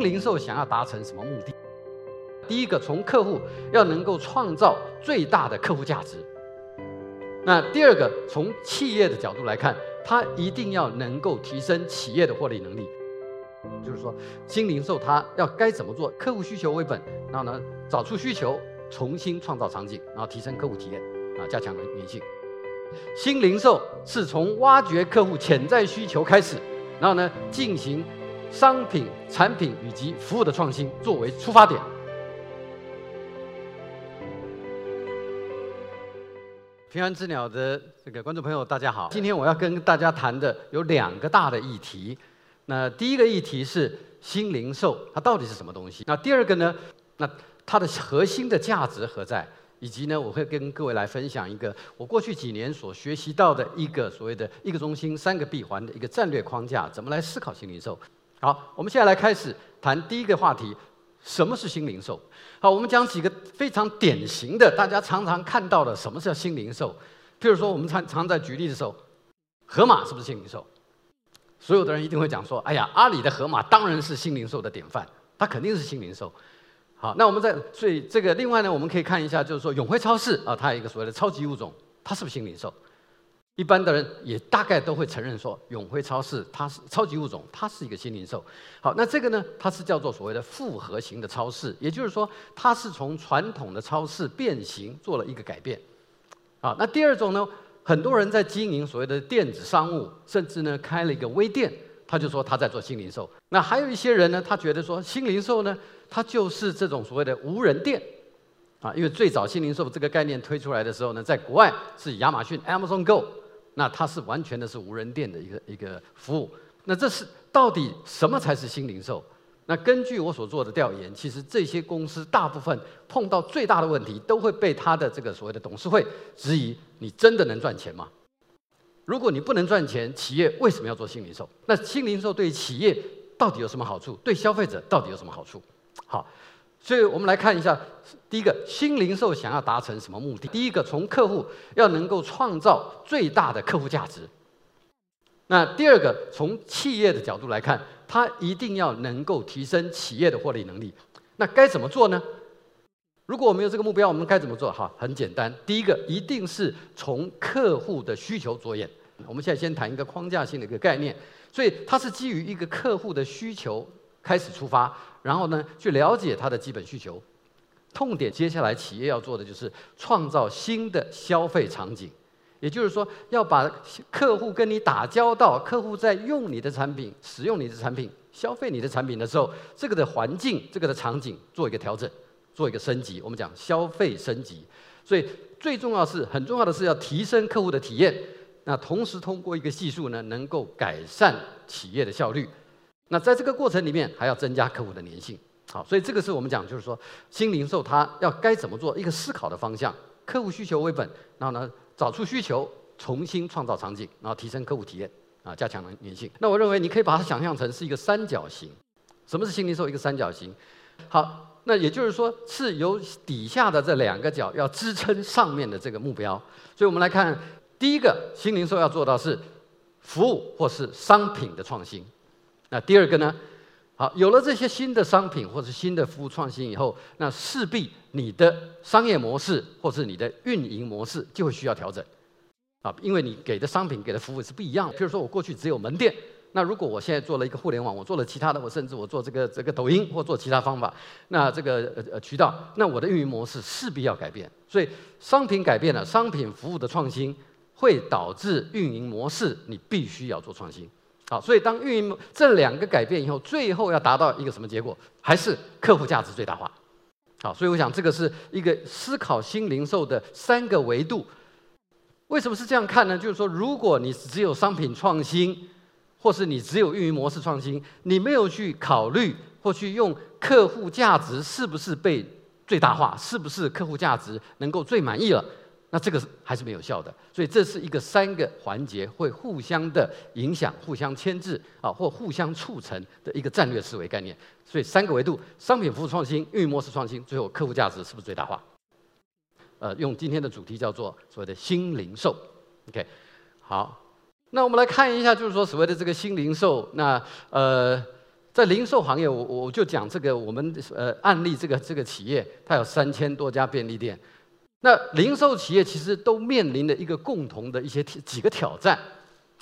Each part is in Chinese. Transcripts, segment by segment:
零售想要达成什么目的？第一个，从客户要能够创造最大的客户价值。那第二个，从企业的角度来看，它一定要能够提升企业的获利能力。就是说，新零售它要该怎么做？客户需求为本，然后呢，找出需求，重新创造场景，然后提升客户体验，啊，加强粘性。新零售是从挖掘客户潜在需求开始，然后呢，进行商品、产品以及服务的创新作为出发点。平安之鸟的这个观众朋友，大家好。今天我要跟大家谈的有两个大的议题。那第一个议题是新零售，它到底是什么东西？那第二个呢？那它的核心的价值何在？以及呢，我会跟各位来分享一个我过去几年所学习到的一个所谓的一个中心三个闭环的一个战略框架，怎么来思考新零售？好，我们现在来开始谈第一个话题：什么是新零售？好，我们讲几个非常典型的，大家常常看到的，什么叫新零售？譬如说，我们常常在举例的时候，盒马是不是新零售？所有的人一定会讲说：“哎呀，阿里的盒马当然是新零售的典范，它肯定是新零售。”好，那我们在所以这个另外呢，我们可以看一下，就是说永辉超市啊，它有一个所谓的超级物种，它是不是新零售？一般的人也大概都会承认说，永辉超市它是超级物种，它是一个新零售。好，那这个呢，它是叫做所谓的复合型的超市，也就是说，它是从传统的超市变形做了一个改变。啊，那第二种呢，很多人在经营所谓的电子商务，甚至呢开了一个微店，他就说他在做新零售。那还有一些人呢，他觉得说新零售呢，它就是这种所谓的无人店。啊，因为最早新零售这个概念推出来的时候呢，在国外是亚马逊 Amazon Go。那它是完全的是无人店的一个一个服务。那这是到底什么才是新零售？那根据我所做的调研，其实这些公司大部分碰到最大的问题，都会被他的这个所谓的董事会质疑：你真的能赚钱吗？如果你不能赚钱，企业为什么要做新零售？那新零售对企业到底有什么好处？对消费者到底有什么好处？好。所以我们来看一下，第一个新零售想要达成什么目的？第一个，从客户要能够创造最大的客户价值。那第二个，从企业的角度来看，它一定要能够提升企业的获利能力。那该怎么做呢？如果我们有这个目标，我们该怎么做？哈，很简单，第一个一定是从客户的需求着眼。我们现在先谈一个框架性的一个概念，所以它是基于一个客户的需求。开始出发，然后呢，去了解他的基本需求、痛点。接下来，企业要做的就是创造新的消费场景，也就是说，要把客户跟你打交道，客户在用你的产品、使用你的产品、消费你的产品的时候，这个的环境、这个的场景做一个调整，做一个升级。我们讲消费升级，所以最重要是很重要的是要提升客户的体验，那同时通过一个技术呢，能够改善企业的效率。那在这个过程里面，还要增加客户的粘性，好，所以这个是我们讲，就是说新零售它要该怎么做一个思考的方向，客户需求为本，然后呢找出需求，重新创造场景，然后提升客户体验，啊，加强粘性。那我认为你可以把它想象成是一个三角形，什么是新零售？一个三角形，好，那也就是说是由底下的这两个角要支撑上面的这个目标。所以我们来看第一个新零售要做到是服务或是商品的创新。那第二个呢？好，有了这些新的商品或者新的服务创新以后，那势必你的商业模式或是你的运营模式就会需要调整啊，因为你给的商品、给的服务是不一样的。譬如说我过去只有门店，那如果我现在做了一个互联网，我做了其他的，我甚至我做这个这个抖音或做其他方法，那这个呃呃渠道，那我的运营模式势必要改变。所以商品改变了，商品服务的创新会导致运营模式你必须要做创新。好，所以当运营这两个改变以后，最后要达到一个什么结果？还是客户价值最大化。好，所以我想这个是一个思考新零售的三个维度。为什么是这样看呢？就是说，如果你只有商品创新，或是你只有运营模式创新，你没有去考虑或去用客户价值是不是被最大化，是不是客户价值能够最满意了？那这个还是没有效的，所以这是一个三个环节会互相的影响、互相牵制啊，或互相促成的一个战略思维概念。所以三个维度：商品服务创新、运营模式创新，最后客户价值是不是最大化？呃，用今天的主题叫做所谓的新零售。OK，好，那我们来看一下，就是说所谓的这个新零售，那呃，在零售行业，我我就讲这个我们呃案例，这个这个企业它有三千多家便利店。那零售企业其实都面临的一个共同的一些几个挑战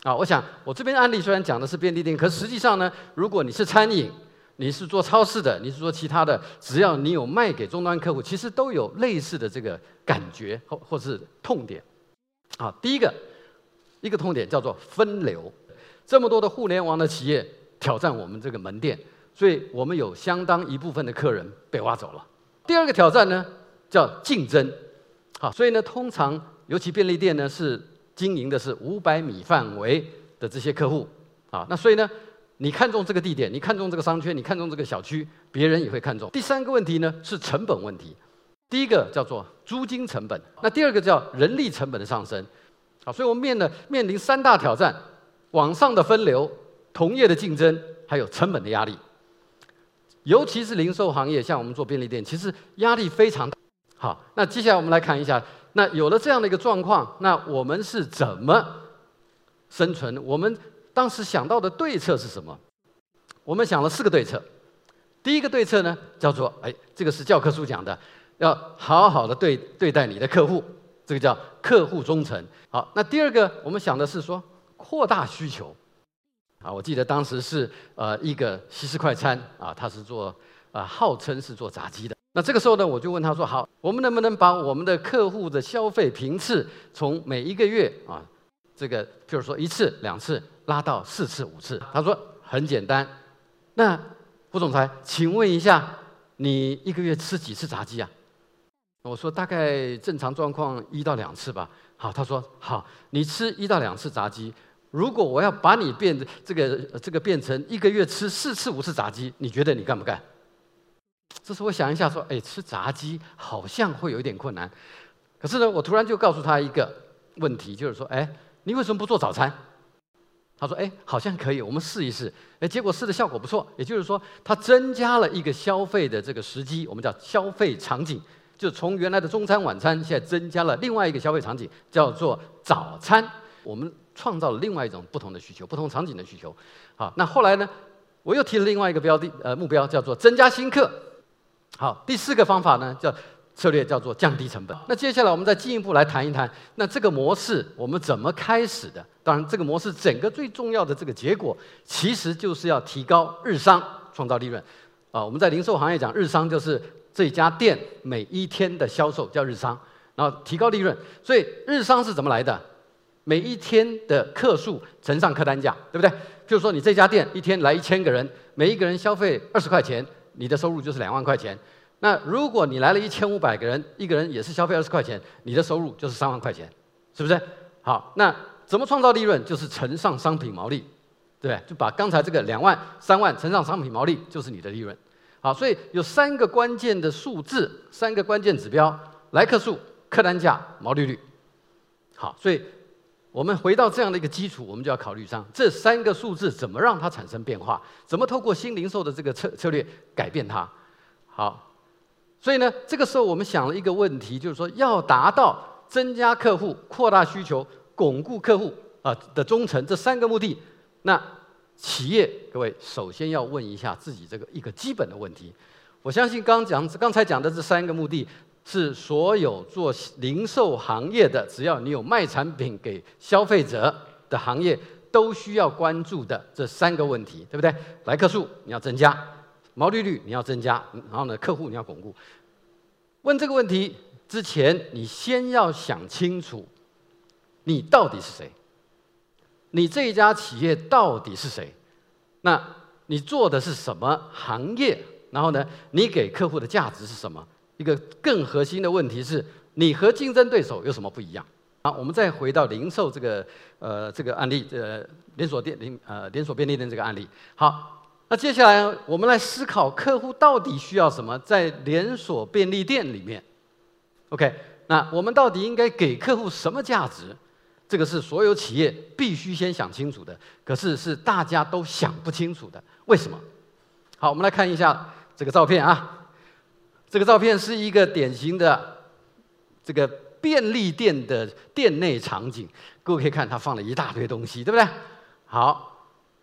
啊。我想我这边案例虽然讲的是便利店，可实际上呢，如果你是餐饮，你是做超市的，你是做其他的，只要你有卖给终端客户，其实都有类似的这个感觉或或是痛点。啊，第一个一个痛点叫做分流，这么多的互联网的企业挑战我们这个门店，所以我们有相当一部分的客人被挖走了。第二个挑战呢叫竞争，好，所以呢通常尤其便利店呢是经营的是五百米范围的这些客户，啊，那所以呢。你看中这个地点，你看中这个商圈，你看中这个小区，别人也会看中。第三个问题呢是成本问题，第一个叫做租金成本，那第二个叫人力成本的上升。好，所以我们面的面临三大挑战：网上的分流、同业的竞争，还有成本的压力。尤其是零售行业，像我们做便利店，其实压力非常大。好，那接下来我们来看一下，那有了这样的一个状况，那我们是怎么生存？我们当时想到的对策是什么？我们想了四个对策。第一个对策呢，叫做哎，这个是教科书讲的，要好好的对对待你的客户，这个叫客户忠诚。好，那第二个我们想的是说扩大需求。啊，我记得当时是呃一个西式快餐啊，他是做啊号称是做炸鸡的。那这个时候呢，我就问他说：好，我们能不能把我们的客户的消费频次从每一个月啊，这个譬如说一次两次。拉到四次五次，他说很简单。那胡总裁，请问一下，你一个月吃几次炸鸡啊？我说大概正常状况一到两次吧。好，他说好，你吃一到两次炸鸡。如果我要把你变这个这个变成一个月吃四次五次炸鸡，你觉得你干不干？这时我想一下说，哎，吃炸鸡好像会有一点困难。可是呢，我突然就告诉他一个问题，就是说，哎，你为什么不做早餐？他说：“哎，好像可以，我们试一试。哎，结果试的效果不错。也就是说，它增加了一个消费的这个时机，我们叫消费场景，就从原来的中餐、晚餐，现在增加了另外一个消费场景，叫做早餐。我们创造了另外一种不同的需求，不同场景的需求。好，那后来呢，我又提了另外一个标的，呃，目标叫做增加新客。好，第四个方法呢，叫。”策略叫做降低成本。那接下来我们再进一步来谈一谈，那这个模式我们怎么开始的？当然，这个模式整个最重要的这个结果，其实就是要提高日商，创造利润。啊，我们在零售行业讲日商，就是这家店每一天的销售叫日商，然后提高利润。所以日商是怎么来的？每一天的客数乘上客单价，对不对？就是说你这家店一天来一千个人，每一个人消费二十块钱，你的收入就是两万块钱。那如果你来了一千五百个人，一个人也是消费二十块钱，你的收入就是三万块钱，是不是？好，那怎么创造利润？就是乘上商品毛利，对不对？就把刚才这个两万、三万乘上商品毛利，就是你的利润。好，所以有三个关键的数字，三个关键指标：来客数、客单价、毛利率。好，所以我们回到这样的一个基础，我们就要考虑上这三个数字怎么让它产生变化，怎么透过新零售的这个策策略改变它。好。所以呢，这个时候我们想了一个问题，就是说要达到增加客户、扩大需求、巩固客户啊的忠诚这三个目的，那企业各位首先要问一下自己这个一个基本的问题。我相信刚讲刚才讲的这三个目的，是所有做零售行业的，只要你有卖产品给消费者的行业，都需要关注的这三个问题，对不对？来客数你要增加。毛利率你要增加，然后呢，客户你要巩固。问这个问题之前，你先要想清楚，你到底是谁？你这一家企业到底是谁？那你做的是什么行业？然后呢，你给客户的价值是什么？一个更核心的问题是，你和竞争对手有什么不一样？好，我们再回到零售这个呃这个案例，呃连锁店零呃连锁便利店这个案例。好。那接下来我们来思考客户到底需要什么，在连锁便利店里面，OK？那我们到底应该给客户什么价值？这个是所有企业必须先想清楚的，可是是大家都想不清楚的。为什么？好，我们来看一下这个照片啊。这个照片是一个典型的这个便利店的店内场景，各位可以看，它放了一大堆东西，对不对？好。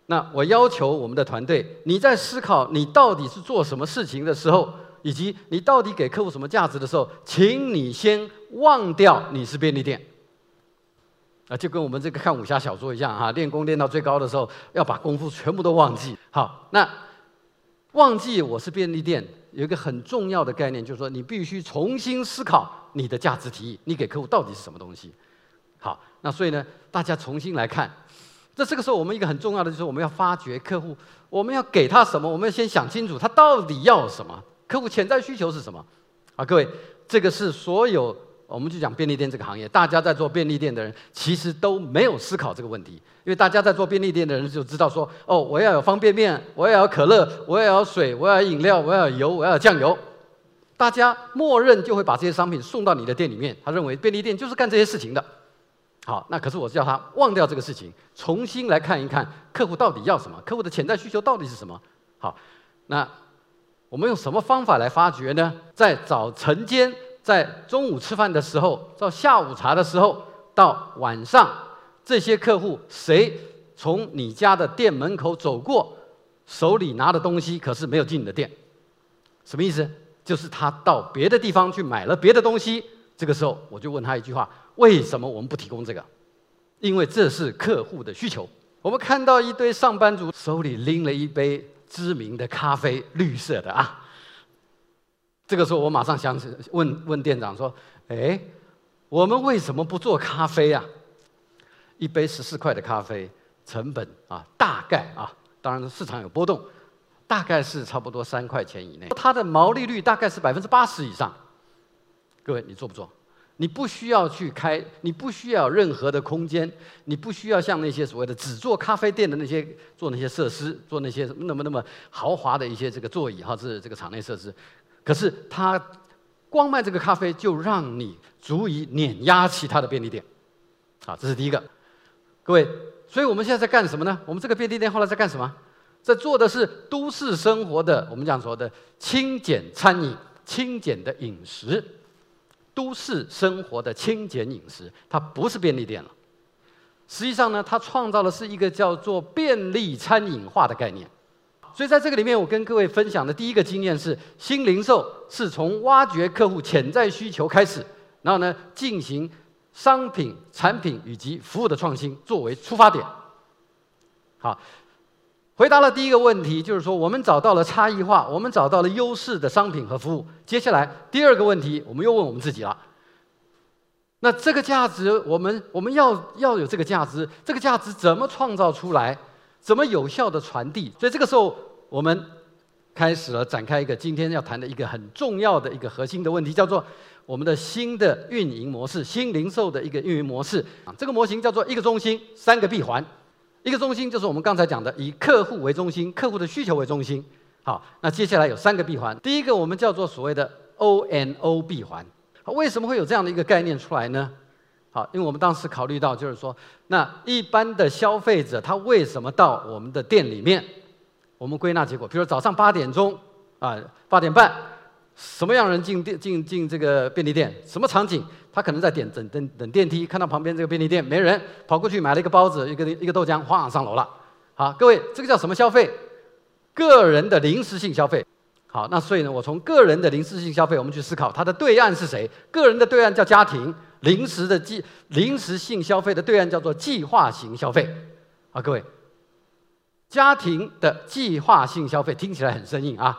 那我要求我们的团队，你在思考你到底是做什么事情的时候，以及你到底给客户什么价值的时候，请你先忘掉你是便利店。啊，就跟我们这个看武侠小说一样哈，练功练到最高的时候，要把功夫全部都忘记。好，那忘记我是便利店，有一个很重要的概念，就是说你必须重新思考你的价值提议，你给客户到底是什么东西。好，那所以呢，大家重新来看。那这个时候，我们一个很重要的就是我们要发掘客户，我们要给他什么？我们要先想清楚他到底要什么，客户潜在需求是什么？啊，各位，这个是所有。我们就讲便利店这个行业，大家在做便利店的人其实都没有思考这个问题，因为大家在做便利店的人就知道说，哦，我要有方便面，我要有可乐，我要有水，我要有饮料，我要有油，我要有酱油，大家默认就会把这些商品送到你的店里面，他认为便利店就是干这些事情的。好，那可是我叫他忘掉这个事情，重新来看一看客户到底要什么，客户的潜在需求到底是什么。好，那我们用什么方法来发掘呢？在早晨间。在中午吃饭的时候，到下午茶的时候，到晚上，这些客户谁从你家的店门口走过，手里拿的东西可是没有进你的店，什么意思？就是他到别的地方去买了别的东西。这个时候，我就问他一句话：为什么我们不提供这个？因为这是客户的需求。我们看到一堆上班族手里拎了一杯知名的咖啡，绿色的啊。这个时候，我马上想起问问店长说：“哎，我们为什么不做咖啡啊？一杯十四块的咖啡，成本啊，大概啊，当然市场有波动，大概是差不多三块钱以内。它的毛利率大概是百分之八十以上。各位，你做不做？你不需要去开，你不需要任何的空间，你不需要像那些所谓的只做咖啡店的那些做那些设施，做那些那么那么豪华的一些这个座椅哈，是这个场内设施。”可是他光卖这个咖啡就让你足以碾压其他的便利店，啊，这是第一个。各位，所以我们现在在干什么呢？我们这个便利店后来在干什么？在做的是都市生活的，我们讲说的轻简餐饮、轻简的饮食，都市生活的轻简饮食，它不是便利店了。实际上呢，它创造的是一个叫做便利餐饮化的概念。所以在这个里面，我跟各位分享的第一个经验是，新零售是从挖掘客户潜在需求开始，然后呢，进行商品、产品以及服务的创新作为出发点。好，回答了第一个问题，就是说我们找到了差异化，我们找到了优势的商品和服务。接下来第二个问题，我们又问我们自己了：那这个价值，我们我们要要有这个价值，这个价值怎么创造出来？怎么有效的传递？所以这个时候，我们开始了展开一个今天要谈的一个很重要的一个核心的问题，叫做我们的新的运营模式，新零售的一个运营模式啊。这个模型叫做一个中心，三个闭环。一个中心就是我们刚才讲的，以客户为中心，客户的需求为中心。好，那接下来有三个闭环。第一个我们叫做所谓的 O N O 闭环。为什么会有这样的一个概念出来呢？好，因为我们当时考虑到，就是说，那一般的消费者他为什么到我们的店里面？我们归纳结果，比如早上八点钟啊，八点半，什么样人进店进进这个便利店？什么场景？他可能在点等等等电梯，看到旁边这个便利店没人，跑过去买了一个包子，一个一个豆浆，晃上楼了。好，各位，这个叫什么消费？个人的临时性消费。好，那所以呢，我从个人的临时性消费，我们去思考它的对岸是谁？个人的对岸叫家庭。临时的计临时性消费的对岸叫做计划型消费，啊，各位，家庭的计划性消费听起来很生硬啊。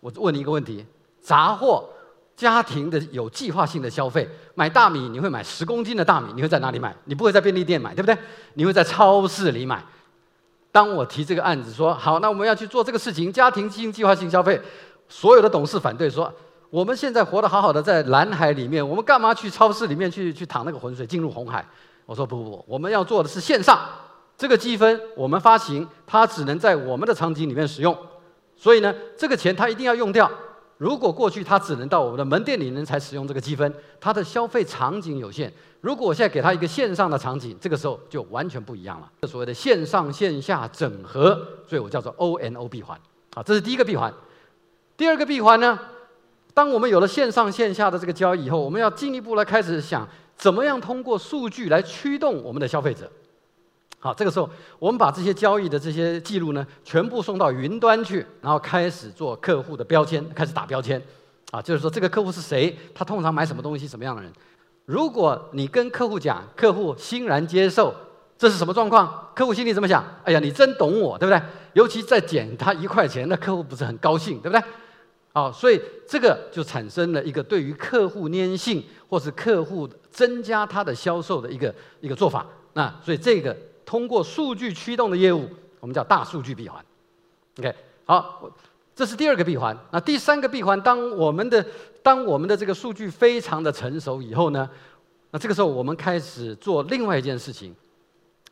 我问你一个问题：杂货家庭的有计划性的消费，买大米你会买十公斤的大米，你会在哪里买？你不会在便利店买，对不对？你会在超市里买。当我提这个案子说好，那我们要去做这个事情，家庭进行计划性消费，所有的董事反对说。我们现在活得好好的，在蓝海里面，我们干嘛去超市里面去去淌那个浑水，进入红海？我说不不不，我们要做的是线上这个积分，我们发行，它只能在我们的场景里面使用，所以呢，这个钱它一定要用掉。如果过去它只能到我们的门店里面才使用这个积分，它的消费场景有限。如果我现在给它一个线上的场景，这个时候就完全不一样了。所谓的线上线下整合，所以我叫做 O N O 闭环。好，这是第一个闭环。第二个闭环呢？当我们有了线上线下的这个交易以后，我们要进一步来开始想，怎么样通过数据来驱动我们的消费者。好，这个时候我们把这些交易的这些记录呢，全部送到云端去，然后开始做客户的标签，开始打标签。啊，就是说这个客户是谁，他通常买什么东西，什么样的人。如果你跟客户讲，客户欣然接受，这是什么状况？客户心里怎么想？哎呀，你真懂我，对不对？尤其再减他一块钱，那客户不是很高兴，对不对？好，所以这个就产生了一个对于客户粘性，或是客户增加他的销售的一个一个做法。那所以这个通过数据驱动的业务，我们叫大数据闭环。OK，好，这是第二个闭环。那第三个闭环，当我们的当我们的这个数据非常的成熟以后呢，那这个时候我们开始做另外一件事情，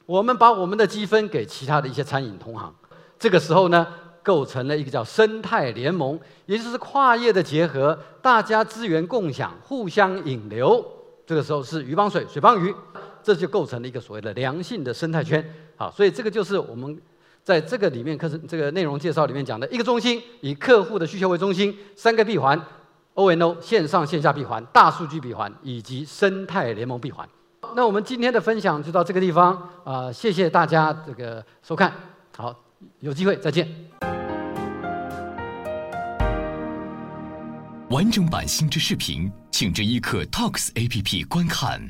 我们把我们的积分给其他的一些餐饮同行。这个时候呢。构成了一个叫生态联盟，也就是跨业的结合，大家资源共享，互相引流。这个时候是鱼帮水，水帮鱼，这就构成了一个所谓的良性的生态圈。好，所以这个就是我们在这个里面课程这个内容介绍里面讲的一个中心，以客户的需求为中心，三个闭环：O N O 线上线下闭环、大数据闭环以及生态联盟闭环。那我们今天的分享就到这个地方啊，谢谢大家这个收看。好，有机会再见。完整版星之视频，请至一刻 Talks APP 观看。